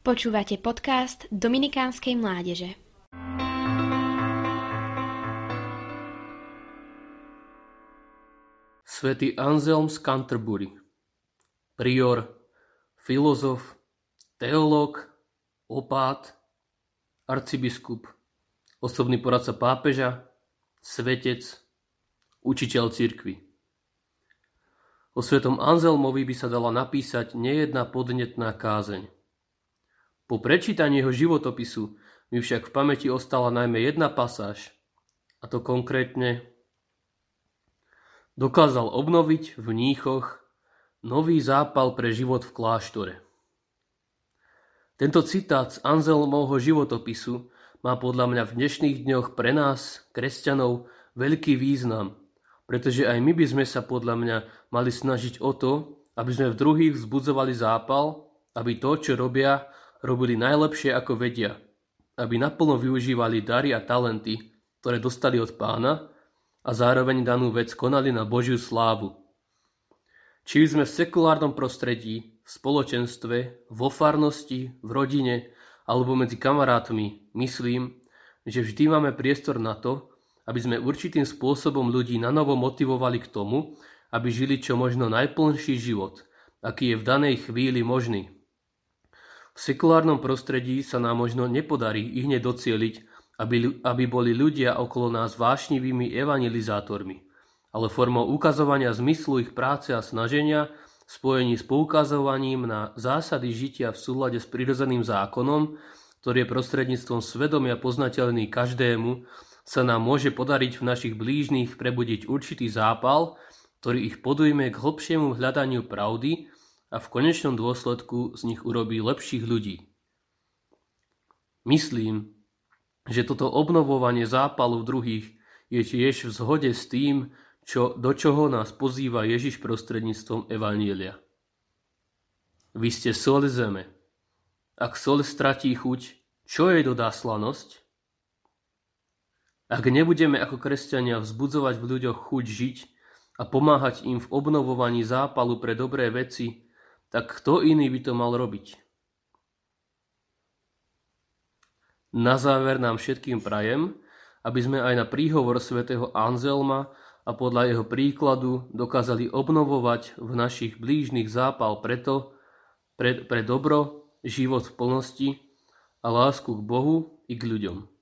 Počúvate podcast Dominikánskej mládeže. Svetý Anselm z Canterbury Prior, filozof, teológ, opát, arcibiskup, osobný poradca pápeža, svetec, učiteľ cirkvy. O svetom Anselmovi by sa dala napísať nejedna podnetná kázeň. Po prečítaní jeho životopisu mi však v pamäti ostala najmä jedna pasáž, a to konkrétne dokázal obnoviť v Mníchoch nový zápal pre život v kláštore. Tento citát z Anselmovho životopisu má podľa mňa v dnešných dňoch pre nás, kresťanov, veľký význam, pretože aj my by sme sa podľa mňa mali snažiť o to, aby sme v druhých vzbudzovali zápal, aby to, čo robia, robili najlepšie ako vedia, aby naplno využívali dary a talenty, ktoré dostali od pána a zároveň danú vec konali na Božiu slávu. Či sme v sekulárnom prostredí, v spoločenstve, vo farnosti, v rodine alebo medzi kamarátmi, myslím, že vždy máme priestor na to, aby sme určitým spôsobom ľudí nanovo motivovali k tomu, aby žili čo možno najplnší život, aký je v danej chvíli možný. V sekulárnom prostredí sa nám možno nepodarí ich docieliť, aby, aby boli ľudia okolo nás vášnivými evangelizátormi, ale formou ukazovania zmyslu ich práce a snaženia, spojení s poukazovaním na zásady žitia v súlade s prirodzeným zákonom, ktorý je prostredníctvom svedomia poznateľný každému, sa nám môže podariť v našich blížnych prebudiť určitý zápal, ktorý ich podujme k hlbšiemu hľadaniu pravdy a v konečnom dôsledku z nich urobí lepších ľudí. Myslím, že toto obnovovanie zápalu druhých je tiež v zhode s tým, čo, do čoho nás pozýva Ježiš prostredníctvom Evanielia. Vy ste sol zeme. Ak sol stratí chuť, čo jej dodá slanosť? Ak nebudeme ako kresťania vzbudzovať v ľuďoch chuť žiť a pomáhať im v obnovovaní zápalu pre dobré veci, tak kto iný by to mal robiť? Na záver nám všetkým prajem, aby sme aj na príhovor svätého Anzelma a podľa jeho príkladu dokázali obnovovať v našich blížnych zápal preto, pre, pre dobro, život v plnosti a lásku k Bohu i k ľuďom.